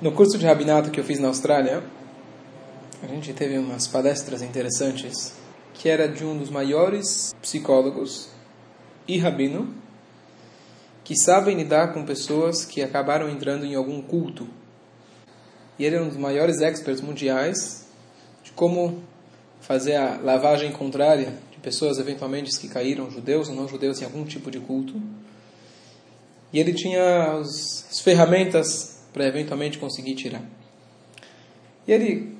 No curso de rabinato que eu fiz na Austrália, a gente teve umas palestras interessantes, que era de um dos maiores psicólogos e rabino que sabem lidar com pessoas que acabaram entrando em algum culto. E ele é um dos maiores experts mundiais de como fazer a lavagem contrária de pessoas eventualmente que caíram, judeus ou não judeus, em algum tipo de culto. E ele tinha as ferramentas para eventualmente conseguir tirar. E ele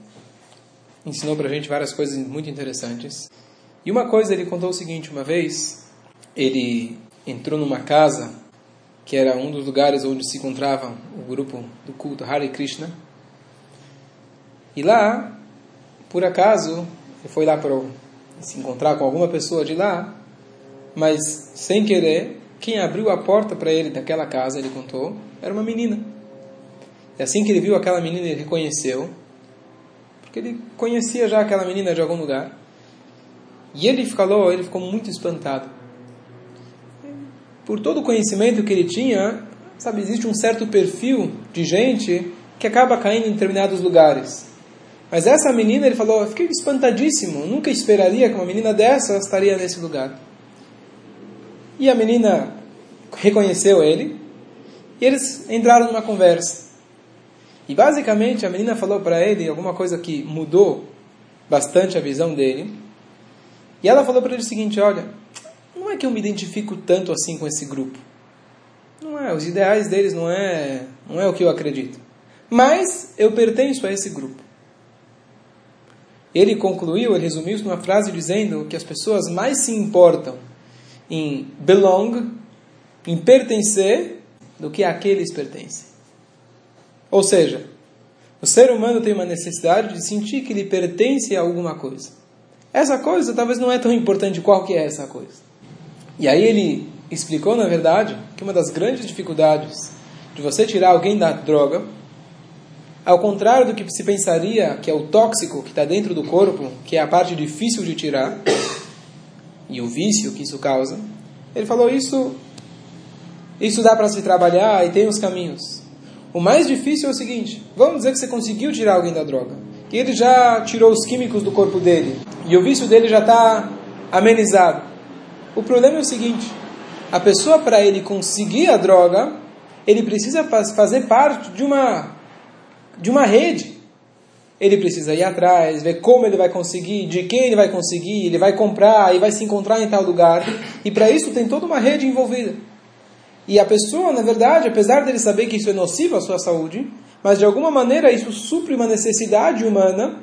ensinou para a gente várias coisas muito interessantes. E uma coisa ele contou o seguinte: uma vez ele entrou numa casa que era um dos lugares onde se encontrava o grupo do culto Hare Krishna. E lá, por acaso, ele foi lá para se encontrar com alguma pessoa de lá, mas sem querer, quem abriu a porta para ele daquela casa, ele contou, era uma menina. E assim que ele viu aquela menina, ele reconheceu, porque ele conhecia já aquela menina de algum lugar. E ele falou, ele ficou muito espantado. Por todo o conhecimento que ele tinha, sabe, existe um certo perfil de gente que acaba caindo em determinados lugares. Mas essa menina, ele falou, fiquei espantadíssimo, nunca esperaria que uma menina dessa estaria nesse lugar. E a menina reconheceu ele, e eles entraram numa conversa. E basicamente a menina falou para ele alguma coisa que mudou bastante a visão dele. E ela falou para ele o seguinte: Olha, não é que eu me identifico tanto assim com esse grupo. Não é, os ideais deles não é, não é o que eu acredito. Mas eu pertenço a esse grupo. Ele concluiu, ele resumiu isso numa frase dizendo que as pessoas mais se importam em belong, em pertencer, do que àqueles pertencem. Ou seja, o ser humano tem uma necessidade de sentir que ele pertence a alguma coisa. Essa coisa talvez não é tão importante qual que é essa coisa. E aí ele explicou, na verdade, que uma das grandes dificuldades de você tirar alguém da droga, ao contrário do que se pensaria que é o tóxico que está dentro do corpo, que é a parte difícil de tirar, e o vício que isso causa, ele falou isso, isso dá para se trabalhar e tem os caminhos. O mais difícil é o seguinte: vamos dizer que você conseguiu tirar alguém da droga, e ele já tirou os químicos do corpo dele, e o vício dele já está amenizado. O problema é o seguinte: a pessoa, para ele conseguir a droga, ele precisa fazer parte de uma, de uma rede. Ele precisa ir atrás, ver como ele vai conseguir, de quem ele vai conseguir, ele vai comprar e vai se encontrar em tal lugar. E para isso tem toda uma rede envolvida. E a pessoa, na verdade, apesar dele saber que isso é nocivo à sua saúde, mas de alguma maneira isso supre uma necessidade humana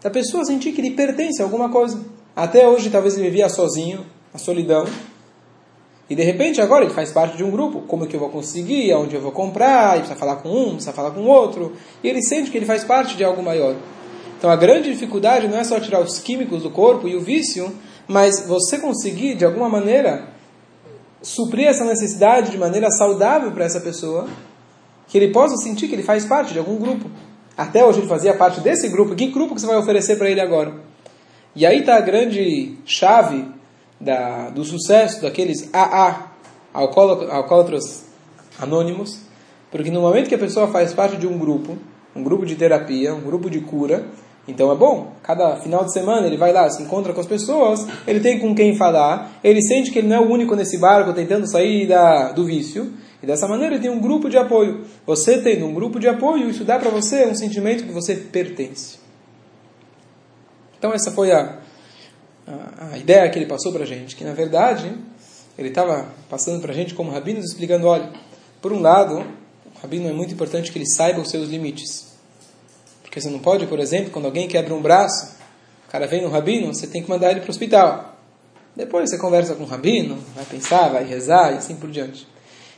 da pessoa sentir que ele pertence a alguma coisa. Até hoje, talvez ele vivia sozinho, a solidão. E de repente, agora ele faz parte de um grupo. Como é que eu vou conseguir? Aonde eu vou comprar? Ele precisa falar com um, precisa falar com outro. E ele sente que ele faz parte de algo maior. Então a grande dificuldade não é só tirar os químicos do corpo e o vício, mas você conseguir, de alguma maneira, suprir essa necessidade de maneira saudável para essa pessoa, que ele possa sentir que ele faz parte de algum grupo. Até hoje ele fazia parte desse grupo. Que grupo que você vai oferecer para ele agora? E aí está a grande chave da, do sucesso daqueles AA, alcoólatras anônimos, porque no momento que a pessoa faz parte de um grupo, um grupo de terapia, um grupo de cura, então é bom, cada final de semana ele vai lá, se encontra com as pessoas, ele tem com quem falar, ele sente que ele não é o único nesse barco tentando sair da, do vício, e dessa maneira ele tem um grupo de apoio. Você tendo um grupo de apoio, isso dá para você um sentimento que você pertence. Então essa foi a, a, a ideia que ele passou para a gente, que na verdade ele estava passando para a gente como rabinos, explicando, olha, por um lado, o rabino é muito importante que ele saiba os seus limites. Porque você não pode, por exemplo, quando alguém quebra um braço, o cara vem no rabino, você tem que mandar ele para o hospital. Depois você conversa com o rabino, vai pensar, vai rezar e assim por diante.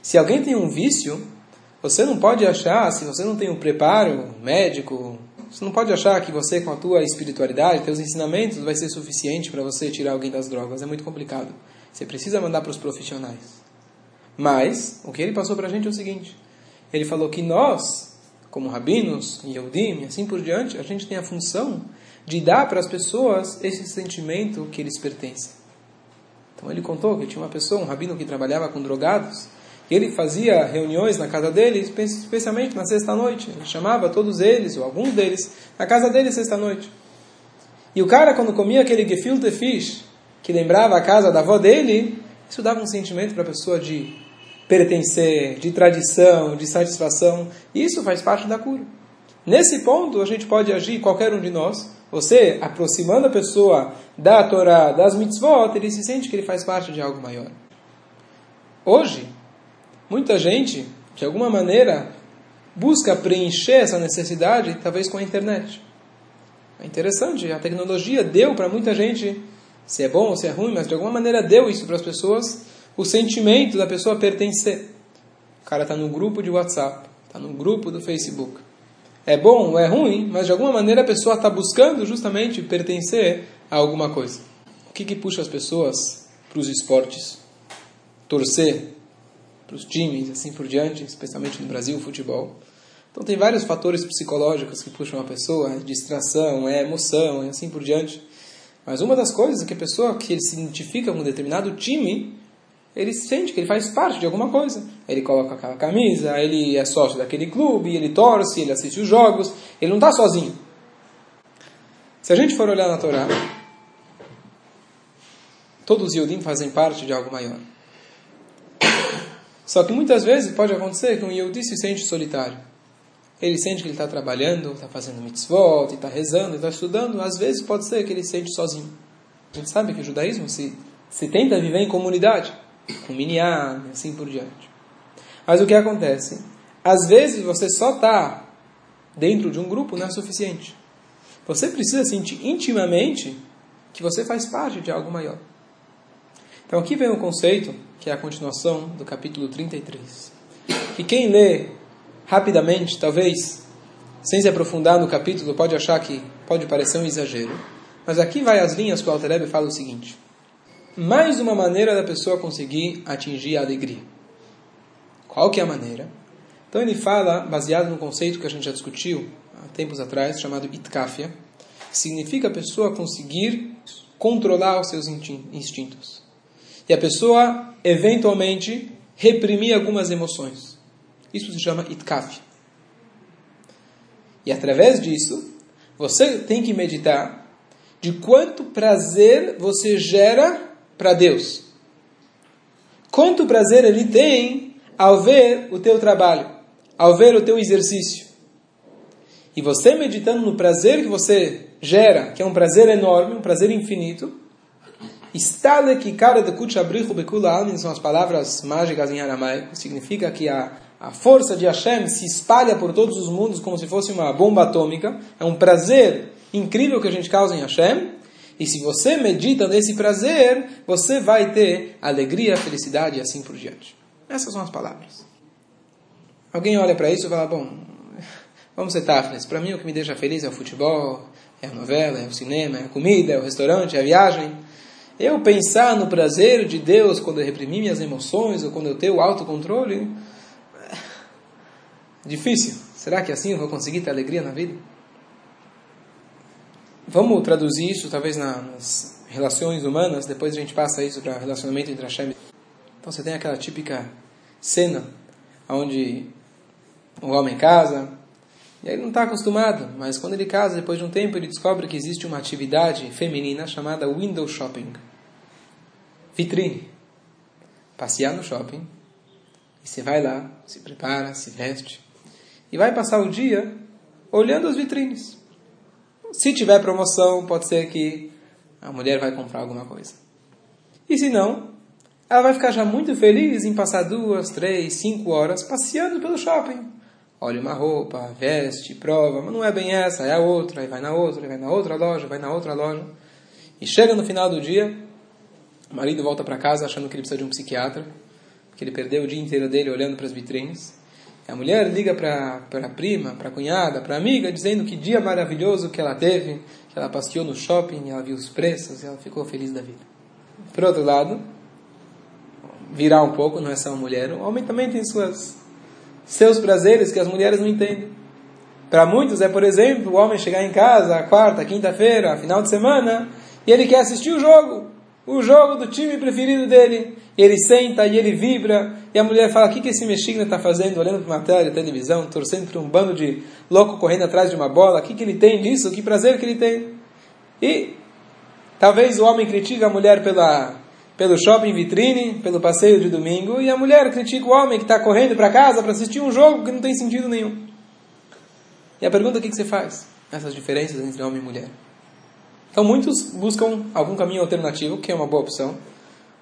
Se alguém tem um vício, você não pode achar, se você não tem um preparo médico, você não pode achar que você, com a tua espiritualidade, teus ensinamentos, vai ser suficiente para você tirar alguém das drogas. É muito complicado. Você precisa mandar para os profissionais. Mas, o que ele passou para a gente é o seguinte. Ele falou que nós, como rabinos, Yehudim e assim por diante, a gente tem a função de dar para as pessoas esse sentimento que eles pertencem. Então ele contou que tinha uma pessoa, um rabino que trabalhava com drogados, E ele fazia reuniões na casa dele, especialmente na sexta-noite. Ele chamava todos eles, ou alguns deles, na casa dele sexta-noite. E o cara, quando comia aquele gefilte fish, que lembrava a casa da avó dele, isso dava um sentimento para a pessoa de pertencer, de tradição, de satisfação. Isso faz parte da cura. Nesse ponto, a gente pode agir, qualquer um de nós, você aproximando a pessoa da Torá, das mitzvot, ele se sente que ele faz parte de algo maior. Hoje, muita gente, de alguma maneira, busca preencher essa necessidade, talvez com a internet. É interessante, a tecnologia deu para muita gente, se é bom ou se é ruim, mas de alguma maneira deu isso para as pessoas, o sentimento da pessoa pertencer. O cara está no grupo de WhatsApp, está no grupo do Facebook. É bom é ruim, mas de alguma maneira a pessoa está buscando justamente pertencer a alguma coisa. O que, que puxa as pessoas para os esportes? Torcer para os times, assim por diante, especialmente no Brasil, futebol. Então tem vários fatores psicológicos que puxam a pessoa, é distração, é emoção, e assim por diante. Mas uma das coisas é que a pessoa que se identifica com um determinado time, ele sente que ele faz parte de alguma coisa. Ele coloca aquela camisa, ele é sócio daquele clube, ele torce, ele assiste os jogos, ele não está sozinho. Se a gente for olhar na Torá, todos os Yodim fazem parte de algo maior. Só que muitas vezes pode acontecer que um Yehudi se sente solitário. Ele sente que ele está trabalhando, está fazendo mitzvot, está rezando, está estudando. Às vezes pode ser que ele se sente sozinho. A gente sabe que o judaísmo se, se tenta viver em comunidade, com minyan assim por diante. Mas o que acontece? Às vezes você só está dentro de um grupo não é suficiente. Você precisa sentir intimamente que você faz parte de algo maior. Então aqui vem o conceito, que é a continuação do capítulo 33. Que quem lê rapidamente, talvez, sem se aprofundar no capítulo, pode achar que pode parecer um exagero. Mas aqui vai as linhas que o Alter fala o seguinte. Mais uma maneira da pessoa conseguir atingir a alegria. Qual que é a maneira? Então ele fala, baseado no conceito que a gente já discutiu há tempos atrás, chamado itkafia, que significa a pessoa conseguir controlar os seus instintos e a pessoa eventualmente reprimir algumas emoções. Isso se chama itkaf. E através disso, você tem que meditar de quanto prazer você gera para Deus. Quanto prazer ele tem ao ver o teu trabalho, ao ver o teu exercício. E você meditando no prazer que você gera, que é um prazer enorme, um prazer infinito, Stale que cara de almin são as palavras mágicas em aramaico. Significa que a, a força de Hashem se espalha por todos os mundos como se fosse uma bomba atômica. É um prazer incrível que a gente causa em Hashem. E se você medita nesse prazer, você vai ter alegria, felicidade e assim por diante. Essas são as palavras. Alguém olha para isso e fala: Bom, vamos ser tafnes. Para mim, o que me deixa feliz é o futebol, é a novela, é o cinema, é a comida, é o restaurante, é a viagem. Eu pensar no prazer de Deus quando eu reprimir minhas emoções ou quando eu tenho autocontrole, difícil. Será que assim eu vou conseguir ter alegria na vida? Vamos traduzir isso talvez nas relações humanas, depois a gente passa isso para relacionamento entre Hashem. Então você tem aquela típica cena onde o homem casa, e aí ele não está acostumado, mas quando ele casa, depois de um tempo, ele descobre que existe uma atividade feminina chamada window shopping vitrine. Passear no shopping. E você vai lá, se prepara, se veste. E vai passar o dia olhando as vitrines. Se tiver promoção, pode ser que a mulher vai comprar alguma coisa. E se não, ela vai ficar já muito feliz em passar duas, três, cinco horas passeando pelo shopping. Olha uma roupa, veste, prova, mas não é bem essa, é a outra, aí vai na outra, aí vai na outra loja, vai na outra loja. E chega no final do dia, o marido volta para casa achando que ele precisa de um psiquiatra, porque ele perdeu o dia inteiro dele olhando para as vitrines. A mulher liga para a prima, para a cunhada, para a amiga, dizendo que dia maravilhoso que ela teve, que ela passeou no shopping, ela viu os preços ela ficou feliz da vida. Por outro lado, virar um pouco, não é só a mulher, o homem também tem suas, seus prazeres que as mulheres não entendem. Para muitos é, por exemplo, o homem chegar em casa, quarta, quinta-feira, final de semana, e ele quer assistir o jogo. O jogo do time preferido dele. E ele senta e ele vibra. E a mulher fala: O que, que esse mexicano está fazendo? Olhando para uma tela de televisão, torcendo para um bando de louco correndo atrás de uma bola. O que, que ele tem disso? Que prazer que ele tem. E talvez o homem critique a mulher pela, pelo shopping vitrine, pelo passeio de domingo. E a mulher critica o homem que está correndo para casa para assistir um jogo que não tem sentido nenhum. E a pergunta: O que, que você faz? Essas diferenças entre homem e mulher. Então muitos buscam algum caminho alternativo, que é uma boa opção.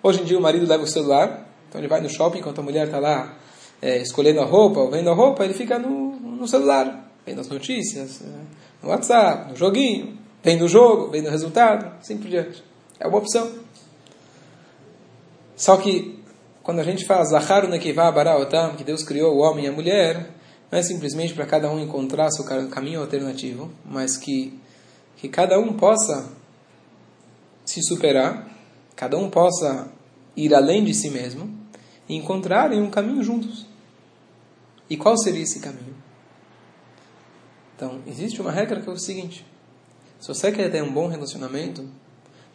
Hoje em dia o marido leva o celular, então ele vai no shopping enquanto a mulher está lá é, escolhendo a roupa ou vendo a roupa, ele fica no, no celular, vendo as notícias, é, no WhatsApp, no joguinho, vendo o jogo, vendo o resultado, assim por diante. É uma opção. Só que quando a gente fala Zaharu Nekivá Baraotam, que Deus criou o homem e a mulher, não é simplesmente para cada um encontrar seu caminho alternativo, mas que que cada um possa se superar, cada um possa ir além de si mesmo e encontrarem um caminho juntos. E qual seria esse caminho? Então, existe uma regra que é o seguinte: se você quer ter um bom relacionamento,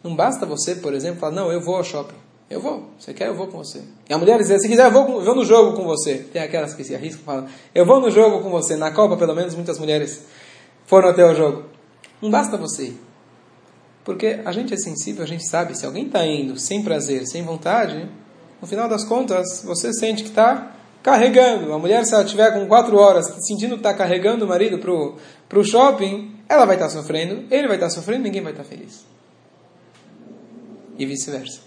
não basta você, por exemplo, falar, não, eu vou ao shopping. Eu vou. Você quer, eu vou com você. E a mulher diz, se quiser, eu vou, eu vou no jogo com você. Tem aquelas que se arriscam e falam, eu vou no jogo com você. Na Copa, pelo menos, muitas mulheres foram até o jogo. Não basta você. Porque a gente é sensível, a gente sabe, se alguém está indo sem prazer, sem vontade, no final das contas, você sente que está carregando. A mulher, se ela estiver com quatro horas, sentindo que está carregando o marido para o shopping, ela vai estar tá sofrendo, ele vai estar tá sofrendo, ninguém vai estar tá feliz. E vice-versa.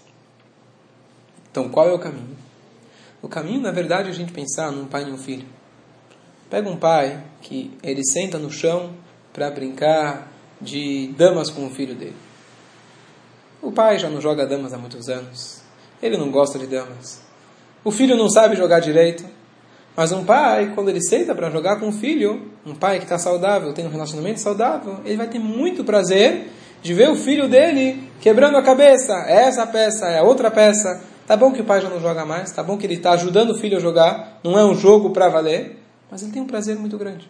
Então, qual é o caminho? O caminho, na verdade, é a gente pensar num pai e um filho. Pega um pai que ele senta no chão para brincar, de damas com o filho dele. O pai já não joga damas há muitos anos. Ele não gosta de damas. O filho não sabe jogar direito. Mas um pai, quando ele senta para jogar com o filho, um pai que está saudável, tem um relacionamento saudável, ele vai ter muito prazer de ver o filho dele quebrando a cabeça. É essa peça, é outra peça. Tá bom que o pai já não joga mais, tá bom que ele está ajudando o filho a jogar, não é um jogo para valer, mas ele tem um prazer muito grande.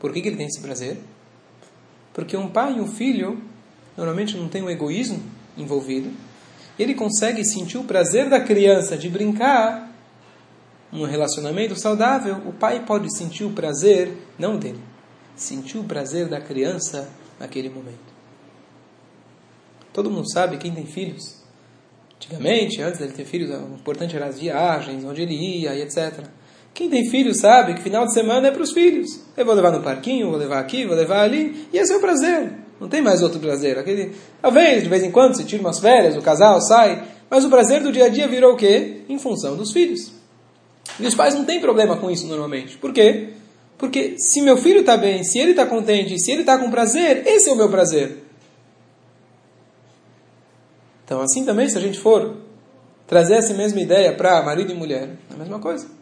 Por que, que ele tem esse prazer? Porque um pai e um filho normalmente não tem um egoísmo envolvido. Ele consegue sentir o prazer da criança de brincar num relacionamento saudável. O pai pode sentir o prazer, não dele, sentir o prazer da criança naquele momento. Todo mundo sabe, quem tem filhos, antigamente, antes dele ter filhos, o importante era as viagens, onde ele ia e etc. Quem tem filho sabe que final de semana é para os filhos. Eu vou levar no parquinho, vou levar aqui, vou levar ali, e esse é o prazer. Não tem mais outro prazer. Aquele, talvez, de vez em quando, se tira umas férias, o casal sai, mas o prazer do dia a dia virou o quê? Em função dos filhos. E os pais não têm problema com isso normalmente. Por quê? Porque se meu filho está bem, se ele está contente, se ele está com prazer, esse é o meu prazer. Então, assim também, se a gente for trazer essa mesma ideia para marido e mulher, é a mesma coisa.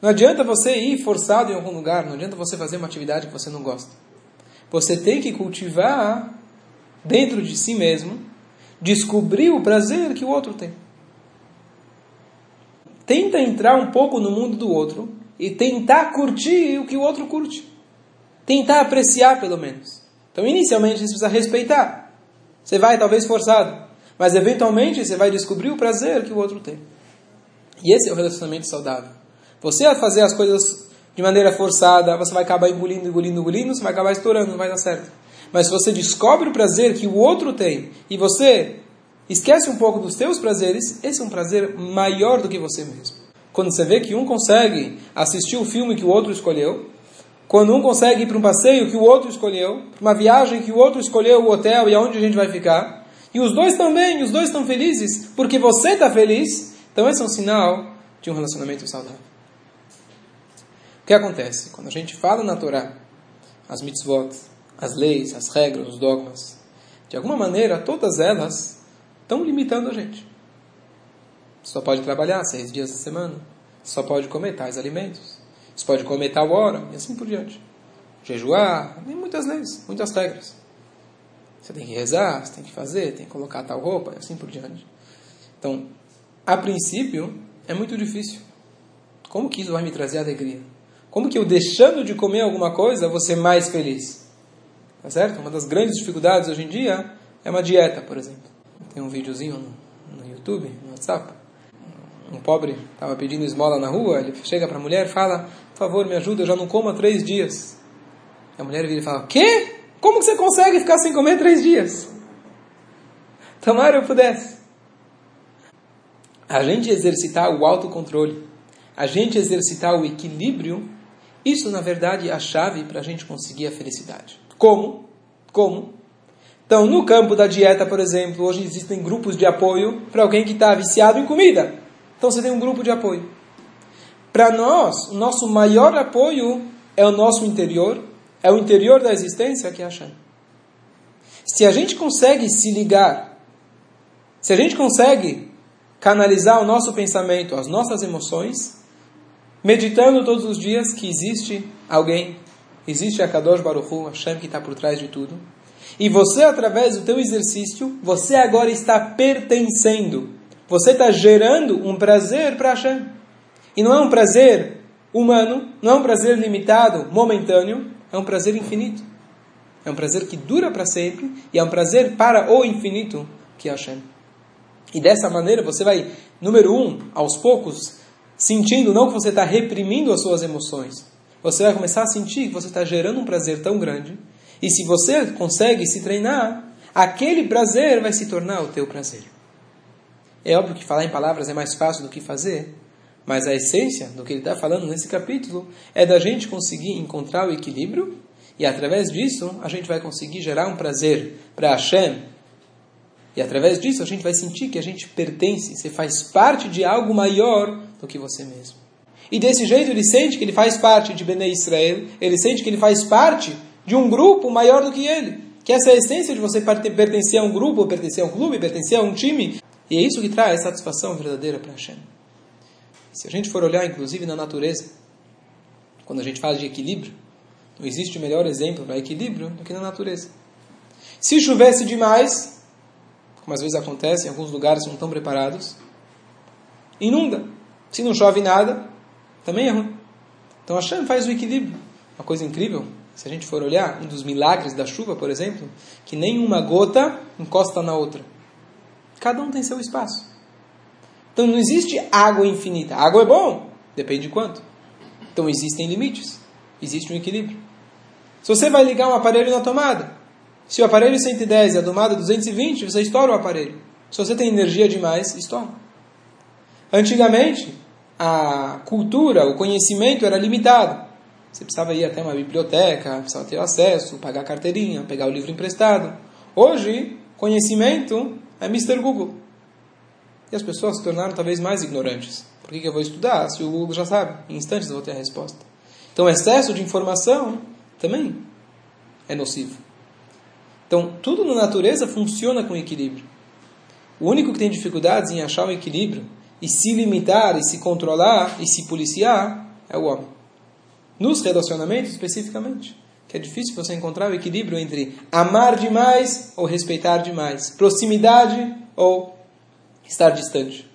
Não adianta você ir forçado em algum lugar, não adianta você fazer uma atividade que você não gosta. Você tem que cultivar dentro de si mesmo, descobrir o prazer que o outro tem. Tenta entrar um pouco no mundo do outro e tentar curtir o que o outro curte. Tentar apreciar, pelo menos. Então, inicialmente, você precisa respeitar. Você vai, talvez, forçado. Mas, eventualmente, você vai descobrir o prazer que o outro tem. E esse é o relacionamento saudável. Você a fazer as coisas de maneira forçada, você vai acabar engolindo, engolindo, engolindo, você vai acabar estourando, não vai dar certo. Mas se você descobre o prazer que o outro tem e você esquece um pouco dos seus prazeres, esse é um prazer maior do que você mesmo. Quando você vê que um consegue assistir o filme que o outro escolheu, quando um consegue ir para um passeio que o outro escolheu, para uma viagem que o outro escolheu, o hotel e aonde a gente vai ficar, e os dois também, os dois estão felizes, porque você está feliz, então esse é um sinal de um relacionamento saudável que acontece? Quando a gente fala na Torá, as mitzvot, as leis, as regras, os dogmas, de alguma maneira, todas elas estão limitando a gente. Só pode trabalhar seis dias da semana. Só pode comer tais alimentos. Só pode comer tal hora. E assim por diante. Jejuar. Tem muitas leis, muitas regras. Você tem que rezar, você tem que fazer, tem que colocar tal roupa e assim por diante. Então, a princípio, é muito difícil. Como que isso vai me trazer alegria? Como que eu deixando de comer alguma coisa vou ser mais feliz? Tá certo? Uma das grandes dificuldades hoje em dia é uma dieta, por exemplo. Tem um videozinho no, no YouTube, no WhatsApp. Um pobre estava pedindo esmola na rua, ele chega para a mulher e fala, por favor, me ajuda, eu já não como há três dias. A mulher vira e fala, quê? Como que você consegue ficar sem comer três dias? Tomara eu pudesse. A gente exercitar o autocontrole, a gente exercitar o equilíbrio, isso na verdade é a chave para a gente conseguir a felicidade. Como? Como? Então, no campo da dieta, por exemplo, hoje existem grupos de apoio para alguém que está viciado em comida. Então, você tem um grupo de apoio. Para nós, o nosso maior apoio é o nosso interior, é o interior da existência que é a. Se a gente consegue se ligar, se a gente consegue canalizar o nosso pensamento, as nossas emoções, meditando todos os dias que existe alguém, existe a Kadosh Baruch Hu, Hashem que está por trás de tudo, e você, através do teu exercício, você agora está pertencendo. Você está gerando um prazer para Hashem. E não é um prazer humano, não é um prazer limitado, momentâneo, é um prazer infinito. É um prazer que dura para sempre e é um prazer para o infinito que é Hashem. E dessa maneira você vai, número um, aos poucos, sentindo não que você está reprimindo as suas emoções. Você vai começar a sentir que você está gerando um prazer tão grande e se você consegue se treinar, aquele prazer vai se tornar o teu prazer. É óbvio que falar em palavras é mais fácil do que fazer, mas a essência do que ele está falando nesse capítulo é da gente conseguir encontrar o equilíbrio e através disso a gente vai conseguir gerar um prazer para Hashem. E através disso a gente vai sentir que a gente pertence, você faz parte de algo maior do que você mesmo. E desse jeito ele sente que ele faz parte de Bnei Israel, ele sente que ele faz parte de um grupo maior do que ele. Que essa é a essência de você pertencer a um grupo, pertencer a um clube, pertencer a um time. E é isso que traz satisfação verdadeira para Hashem. Se a gente for olhar, inclusive, na natureza, quando a gente fala de equilíbrio, não existe melhor exemplo para equilíbrio do que na natureza. Se chovesse demais, como às vezes acontece em alguns lugares não estão preparados, inunda. Se não chove nada, também é ruim. Então Hashem faz o equilíbrio. Uma coisa incrível se a gente for olhar, um dos milagres da chuva, por exemplo, que nenhuma gota encosta na outra. Cada um tem seu espaço. Então não existe água infinita. Água é bom, depende de quanto. Então existem limites, existe um equilíbrio. Se você vai ligar um aparelho na tomada, se o aparelho é 110 e a tomada 220, você estoura o aparelho. Se você tem energia demais, estoura. Antigamente, a cultura, o conhecimento era limitado. Você precisava ir até uma biblioteca, precisava ter acesso, pagar carteirinha, pegar o livro emprestado. Hoje, conhecimento é Mr. Google. E as pessoas se tornaram talvez mais ignorantes. Por que eu vou estudar se o Google já sabe? Em instantes eu vou ter a resposta. Então, excesso de informação também é nocivo. Então, tudo na natureza funciona com equilíbrio. O único que tem dificuldades em achar o equilíbrio e se limitar e se controlar e se policiar é o homem nos relacionamentos especificamente. Que é difícil você encontrar o equilíbrio entre amar demais ou respeitar demais, proximidade ou estar distante.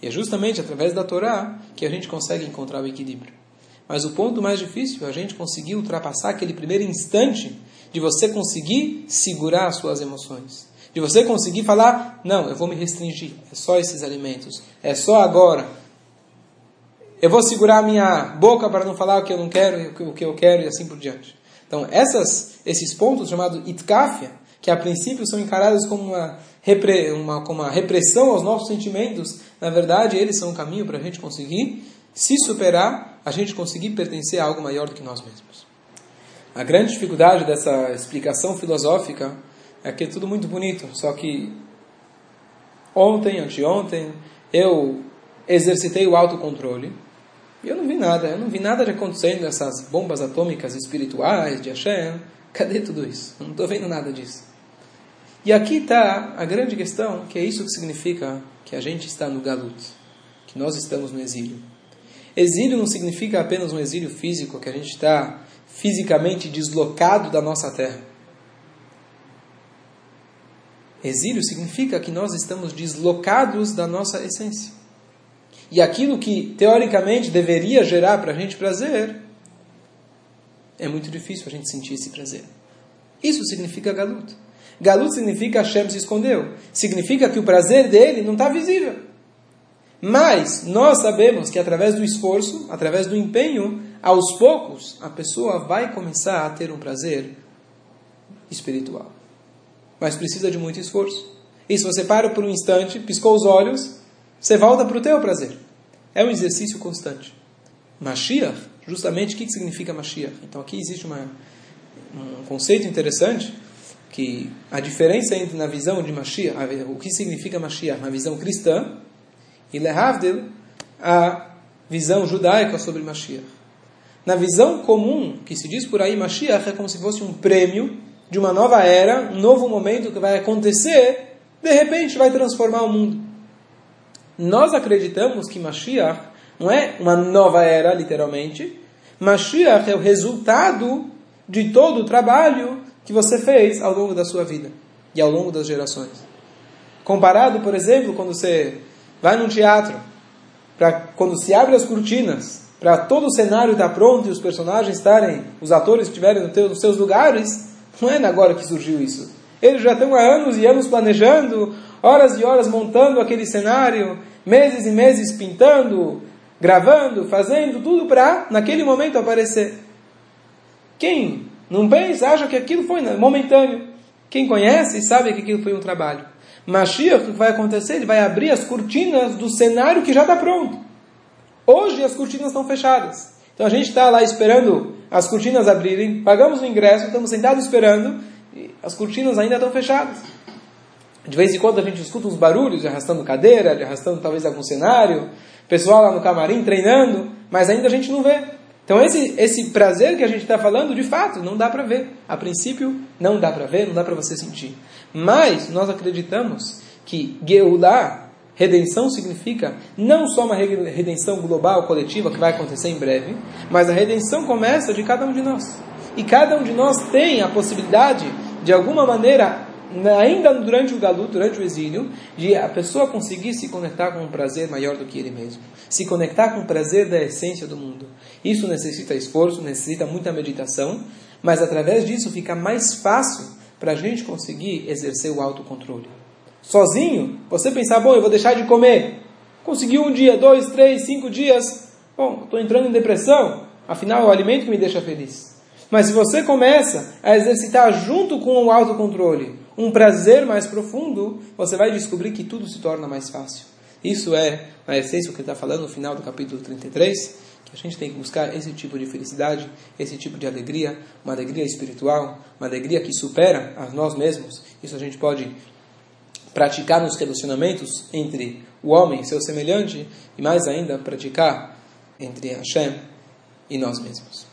E é justamente através da Torá que a gente consegue encontrar o equilíbrio. Mas o ponto mais difícil é a gente conseguir ultrapassar aquele primeiro instante de você conseguir segurar as suas emoções. De você conseguir falar, não, eu vou me restringir, é só esses alimentos, é só agora, eu vou segurar a minha boca para não falar o que eu não quero, o que eu quero e assim por diante. Então, essas, esses pontos chamados itkafia, que a princípio são encarados como uma, repre, uma, como uma repressão aos nossos sentimentos, na verdade, eles são um caminho para a gente conseguir se superar, a gente conseguir pertencer a algo maior do que nós mesmos. A grande dificuldade dessa explicação filosófica é que é tudo muito bonito, só que ontem, anteontem, eu exercitei o autocontrole e eu não vi nada, eu não vi nada de acontecendo nessas bombas atômicas espirituais de Hashem. Cadê tudo isso? Eu não estou vendo nada disso. E aqui está a grande questão, que é isso que significa que a gente está no galut, que nós estamos no exílio. Exílio não significa apenas um exílio físico, que a gente está fisicamente deslocado da nossa terra. Exílio significa que nós estamos deslocados da nossa essência. E aquilo que teoricamente deveria gerar para a gente prazer, é muito difícil a gente sentir esse prazer. Isso significa galuto. Galut significa Hashem se escondeu. Significa que o prazer dele não está visível. Mas nós sabemos que através do esforço, através do empenho, aos poucos a pessoa vai começar a ter um prazer espiritual. Mas precisa de muito esforço. E se você para por um instante, piscou os olhos, você volta para o teu prazer. É um exercício constante. Mashiach, justamente, o que significa Mashiach? Então aqui existe uma, um conceito interessante, que a diferença entre na visão de Mashiach, o que significa Mashiach na visão cristã, e Lehavdil, a visão judaica sobre Mashiach. Na visão comum, que se diz por aí, Mashiach é como se fosse um prêmio de uma nova era, um novo momento que vai acontecer, de repente vai transformar o mundo. Nós acreditamos que Mashiach não é uma nova era, literalmente. Mashiach é o resultado de todo o trabalho que você fez ao longo da sua vida e ao longo das gerações. Comparado, por exemplo, quando você vai num teatro, para quando se abre as cortinas, para todo o cenário estar pronto e os personagens estarem, os atores estiverem nos seus lugares, não é agora que surgiu isso. Eles já estão há anos e anos planejando, horas e horas montando aquele cenário, meses e meses pintando, gravando, fazendo tudo para, naquele momento, aparecer. Quem não pensa, acha que aquilo foi momentâneo. Quem conhece sabe que aquilo foi um trabalho. Mashiach, o que vai acontecer? Ele vai abrir as cortinas do cenário que já está pronto. Hoje as cortinas estão fechadas. Então a gente está lá esperando as cortinas abrirem, pagamos o ingresso, estamos sentados esperando, e as cortinas ainda estão fechadas. De vez em quando a gente escuta uns barulhos de arrastando cadeira, de arrastando talvez algum cenário, pessoal lá no camarim treinando, mas ainda a gente não vê. Então esse, esse prazer que a gente está falando, de fato, não dá para ver. A princípio, não dá para ver, não dá para você sentir. Mas nós acreditamos que Geulah, redenção, significa não só uma redenção global, coletiva, que vai acontecer em breve, mas a redenção começa de cada um de nós. E cada um de nós tem a possibilidade, de alguma maneira, ainda durante o galu, durante o exílio, de a pessoa conseguir se conectar com um prazer maior do que ele mesmo. Se conectar com o prazer da essência do mundo. Isso necessita esforço, necessita muita meditação, mas através disso fica mais fácil para a gente conseguir exercer o autocontrole. Sozinho, você pensar, bom, eu vou deixar de comer. Conseguiu um dia, dois, três, cinco dias. Bom, estou entrando em depressão. Afinal, é o alimento que me deixa feliz. Mas se você começa a exercitar junto com o autocontrole um prazer mais profundo, você vai descobrir que tudo se torna mais fácil. Isso é a essência do que ele está falando no final do capítulo 33, que a gente tem que buscar esse tipo de felicidade, esse tipo de alegria, uma alegria espiritual, uma alegria que supera a nós mesmos. Isso a gente pode praticar nos relacionamentos entre o homem e seu semelhante, e mais ainda praticar entre Hashem e nós mesmos.